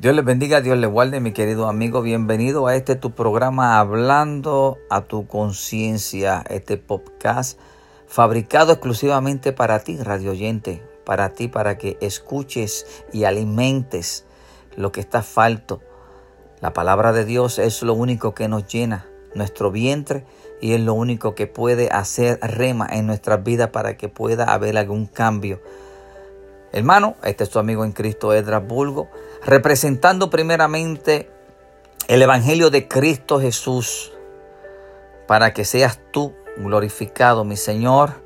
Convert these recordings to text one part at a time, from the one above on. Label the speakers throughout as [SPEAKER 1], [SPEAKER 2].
[SPEAKER 1] Dios les bendiga, Dios les guarde, mi querido amigo. Bienvenido a este tu programa Hablando a tu conciencia, este podcast fabricado exclusivamente para ti, radio oyente, para ti, para que escuches y alimentes lo que está falto. La palabra de Dios es lo único que nos llena nuestro vientre y es lo único que puede hacer rema en nuestras vidas para que pueda haber algún cambio. Hermano, este es tu amigo en Cristo, Edras Bulgo representando primeramente el Evangelio de Cristo Jesús, para que seas tú glorificado, mi Señor,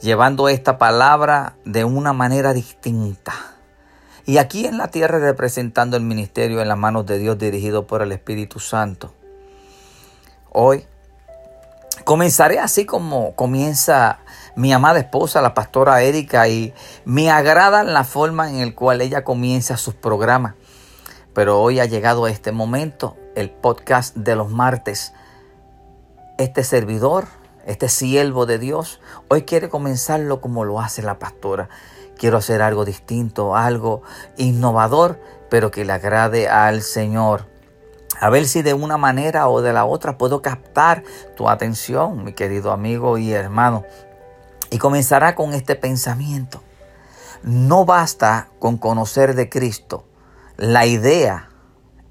[SPEAKER 1] llevando esta palabra de una manera distinta. Y aquí en la tierra representando el ministerio en las manos de Dios dirigido por el Espíritu Santo. Hoy comenzaré así como comienza mi amada esposa, la pastora Erika, y me agrada la forma en la cual ella comienza sus programas. Pero hoy ha llegado este momento, el podcast de los martes. Este servidor, este siervo de Dios, hoy quiere comenzarlo como lo hace la pastora. Quiero hacer algo distinto, algo innovador, pero que le agrade al Señor. A ver si de una manera o de la otra puedo captar tu atención, mi querido amigo y hermano. Y comenzará con este pensamiento. No basta con conocer de Cristo. La idea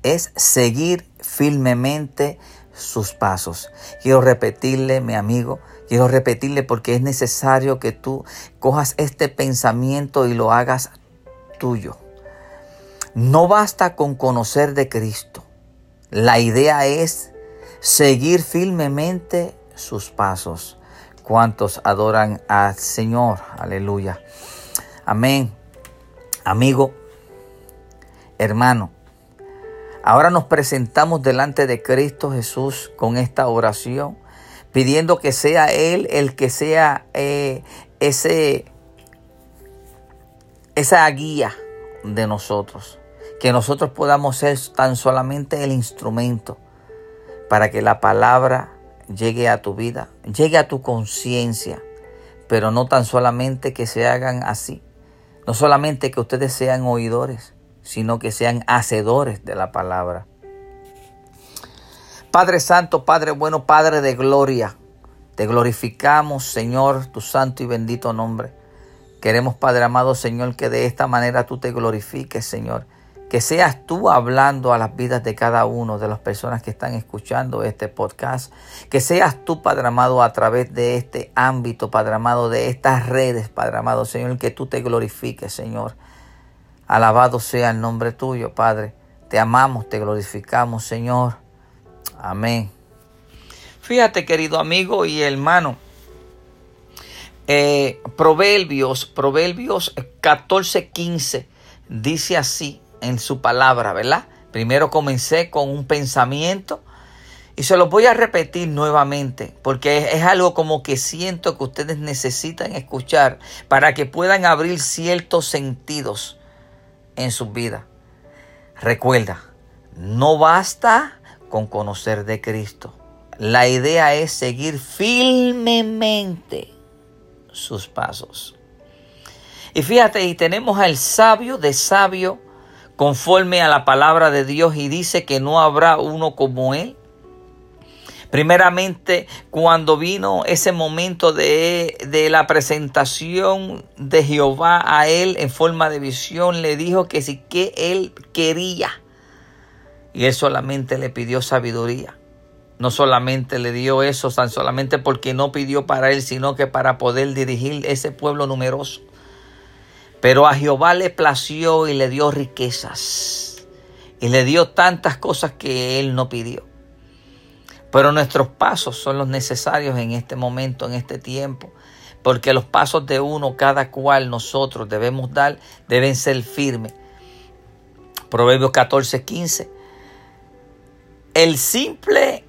[SPEAKER 1] es seguir firmemente sus pasos. Quiero repetirle, mi amigo, quiero repetirle porque es necesario que tú cojas este pensamiento y lo hagas tuyo. No basta con conocer de Cristo. La idea es seguir firmemente sus pasos. ¿Cuántos adoran al Señor? Aleluya. Amén. Amigo, hermano, ahora nos presentamos delante de Cristo Jesús con esta oración, pidiendo que sea Él el que sea eh, ese, esa guía de nosotros. Que nosotros podamos ser tan solamente el instrumento para que la palabra llegue a tu vida, llegue a tu conciencia, pero no tan solamente que se hagan así, no solamente que ustedes sean oidores, sino que sean hacedores de la palabra. Padre Santo, Padre bueno, Padre de gloria, te glorificamos, Señor, tu santo y bendito nombre. Queremos, Padre amado, Señor, que de esta manera tú te glorifiques, Señor que seas tú hablando a las vidas de cada uno de las personas que están escuchando este podcast. Que seas tú, Padre amado, a través de este ámbito, Padre amado, de estas redes, Padre amado, Señor, que tú te glorifiques, Señor. Alabado sea el nombre tuyo, Padre. Te amamos, te glorificamos, Señor. Amén. Fíjate, querido amigo y hermano. Eh, Proverbios, Proverbios 14, 15, dice así en su palabra, ¿verdad? Primero comencé con un pensamiento y se los voy a repetir nuevamente porque es, algo como que siento que ustedes necesitan escuchar para que puedan abrir ciertos sentidos en su vida. Recuerda, no basta con conocer de Cristo. La idea es seguir firmemente sus pasos. Y fíjate, y tenemos al sabio de sabio conforme a la palabra de Dios y dice que no habrá uno como Él. Primeramente, cuando vino ese momento de, de, la presentación de Jehová a él en forma de visión, le dijo que sí que él quería. Y él solamente le pidió sabiduría. No solamente le dio eso, tan solamente porque no pidió para él, sino que para poder dirigir ese pueblo numeroso. Pero a Jehová le plació y le dio riquezas. Y le dio tantas cosas que él no pidió. Pero nuestros pasos son los necesarios en este momento, en este tiempo. Porque los pasos de uno, cada cual nosotros debemos dar, deben ser firmes. Proverbios 14, 15. El simple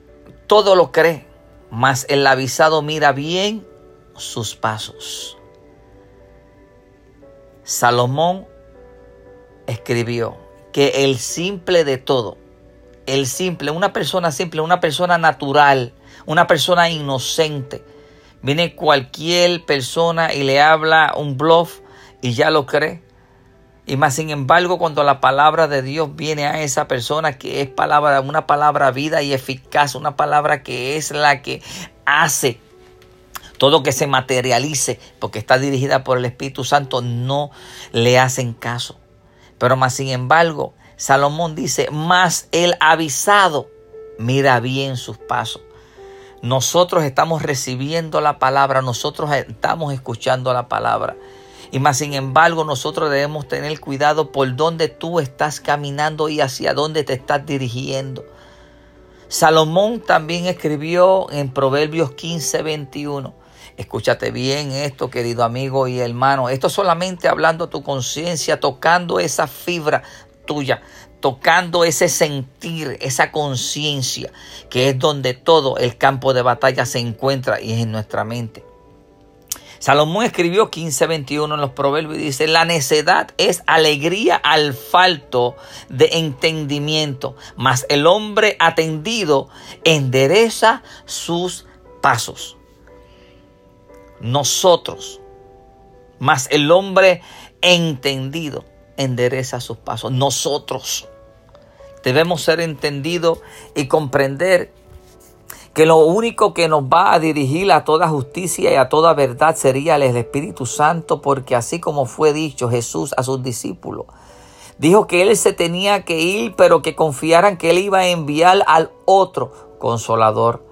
[SPEAKER 1] todo lo cree, mas el avisado mira bien sus pasos. Salomón escribió que el simple de todo, el simple, una persona simple, una persona natural, una persona inocente, viene cualquier persona y le habla un bluff y ya lo cree. Y más sin embargo, cuando la palabra de Dios viene a esa persona que es palabra, una palabra vida y eficaz, una palabra que es la que hace todo que se materialice, porque está dirigida por el Espíritu Santo, no le hacen caso. Pero más sin embargo, Salomón dice, más el avisado mira bien sus pasos. Nosotros estamos recibiendo la palabra, nosotros estamos escuchando la palabra. Y más sin embargo, nosotros debemos tener cuidado por dónde tú estás caminando y hacia dónde te estás dirigiendo. Salomón también escribió en Proverbios 15, 21. Escúchate bien esto, querido amigo y hermano. Esto solamente hablando tu conciencia, tocando esa fibra tuya, tocando ese sentir, esa conciencia, que es donde todo el campo de batalla se encuentra y es en nuestra mente. Salomón escribió 15:21 en los proverbios y dice, la necedad es alegría al falto de entendimiento, mas el hombre atendido endereza sus pasos. Nosotros, mas el hombre entendido endereza sus pasos. Nosotros debemos ser entendidos y comprender que lo único que nos va a dirigir a toda justicia y a toda verdad sería el Espíritu Santo, porque así como fue dicho Jesús a sus discípulos, dijo que Él se tenía que ir, pero que confiaran que Él iba a enviar al otro consolador,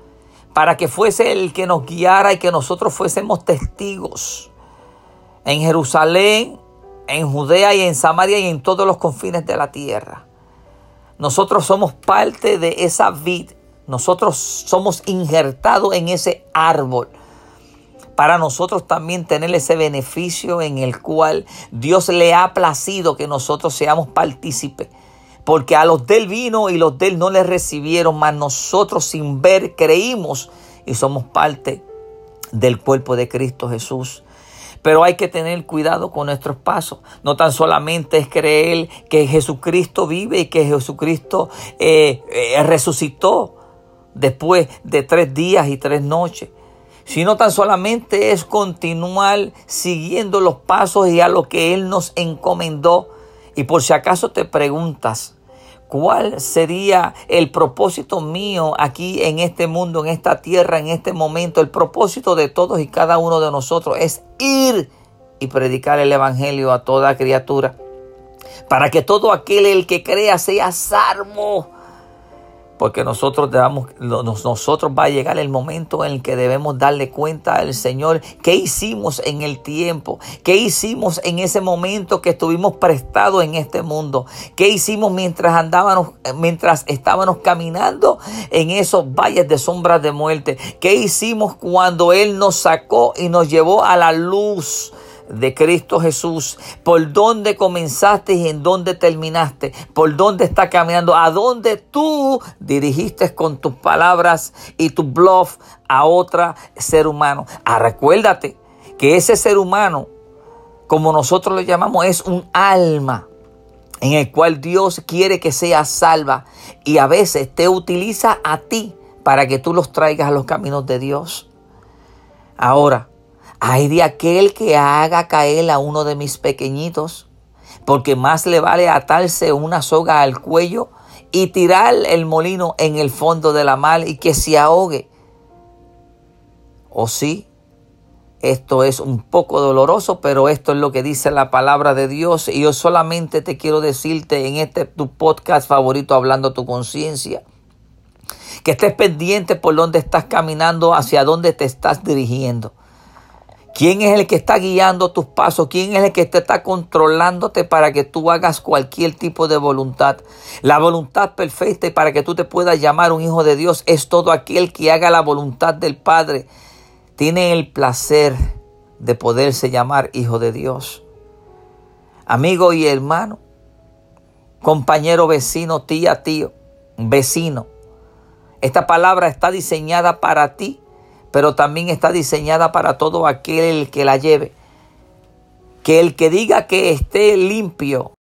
[SPEAKER 1] para que fuese el que nos guiara y que nosotros fuésemos testigos en Jerusalén, en Judea y en Samaria y en todos los confines de la tierra. Nosotros somos parte de esa vida nosotros somos injertados en ese árbol para nosotros también tener ese beneficio en el cual Dios le ha placido que nosotros seamos partícipes. Porque a los del vino y los del no le recibieron, mas nosotros sin ver creímos y somos parte del cuerpo de Cristo Jesús. Pero hay que tener cuidado con nuestros pasos. No tan solamente es creer que Jesucristo vive y que Jesucristo eh, eh, resucitó después de tres días y tres noches, sino tan solamente es continuar siguiendo los pasos y a lo que Él nos encomendó. Y por si acaso te preguntas, ¿cuál sería el propósito mío aquí en este mundo, en esta tierra, en este momento? El propósito de todos y cada uno de nosotros es ir y predicar el Evangelio a toda criatura, para que todo aquel el que crea sea salvo porque nosotros nosotros va a llegar el momento en el que debemos darle cuenta al Señor qué hicimos en el tiempo, qué hicimos en ese momento que estuvimos prestados en este mundo, qué hicimos mientras andábamos, mientras estábamos caminando en esos valles de sombras de muerte, qué hicimos cuando Él nos sacó y nos llevó a la luz de Cristo Jesús, por dónde comenzaste y en dónde terminaste, por dónde está caminando, a dónde tú dirigiste con tus palabras y tu bluff a otro ser humano. Ah, recuérdate que ese ser humano, como nosotros lo llamamos, es un alma en el cual Dios quiere que sea salva y a veces te utiliza a ti para que tú los traigas a los caminos de Dios. Ahora, hay de aquel que haga caer a uno de mis pequeñitos, porque más le vale atarse una soga al cuello y tirar el molino en el fondo de la mar y que se ahogue. O sí, esto es un poco doloroso, pero esto es lo que dice la palabra de Dios. Y yo solamente te quiero decirte en este tu podcast favorito, hablando tu conciencia, que estés pendiente por dónde estás caminando, hacia dónde te estás dirigiendo. ¿Quién es el que está guiando tus pasos? ¿Quién es el que te está controlándote para que tú hagas cualquier tipo de voluntad? La voluntad perfecta y para que tú te puedas llamar un hijo de Dios es todo aquel que haga la voluntad del Padre. Tiene el placer de poderse llamar hijo de Dios. Amigo y hermano, compañero, vecino, tía, tío, vecino. Esta palabra está diseñada para ti pero también está diseñada para todo aquel que la lleve. Que el que diga que esté limpio